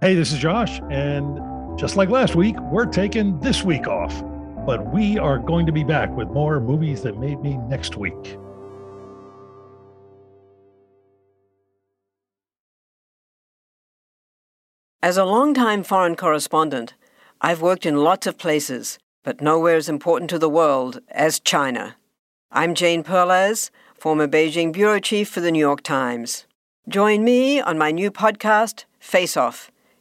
Hey, this is Josh, and just like last week, we're taking this week off. But we are going to be back with more movies that made me next week. As a longtime foreign correspondent, I've worked in lots of places, but nowhere as important to the world as China. I'm Jane Perlez, former Beijing bureau chief for the New York Times. Join me on my new podcast, Face Off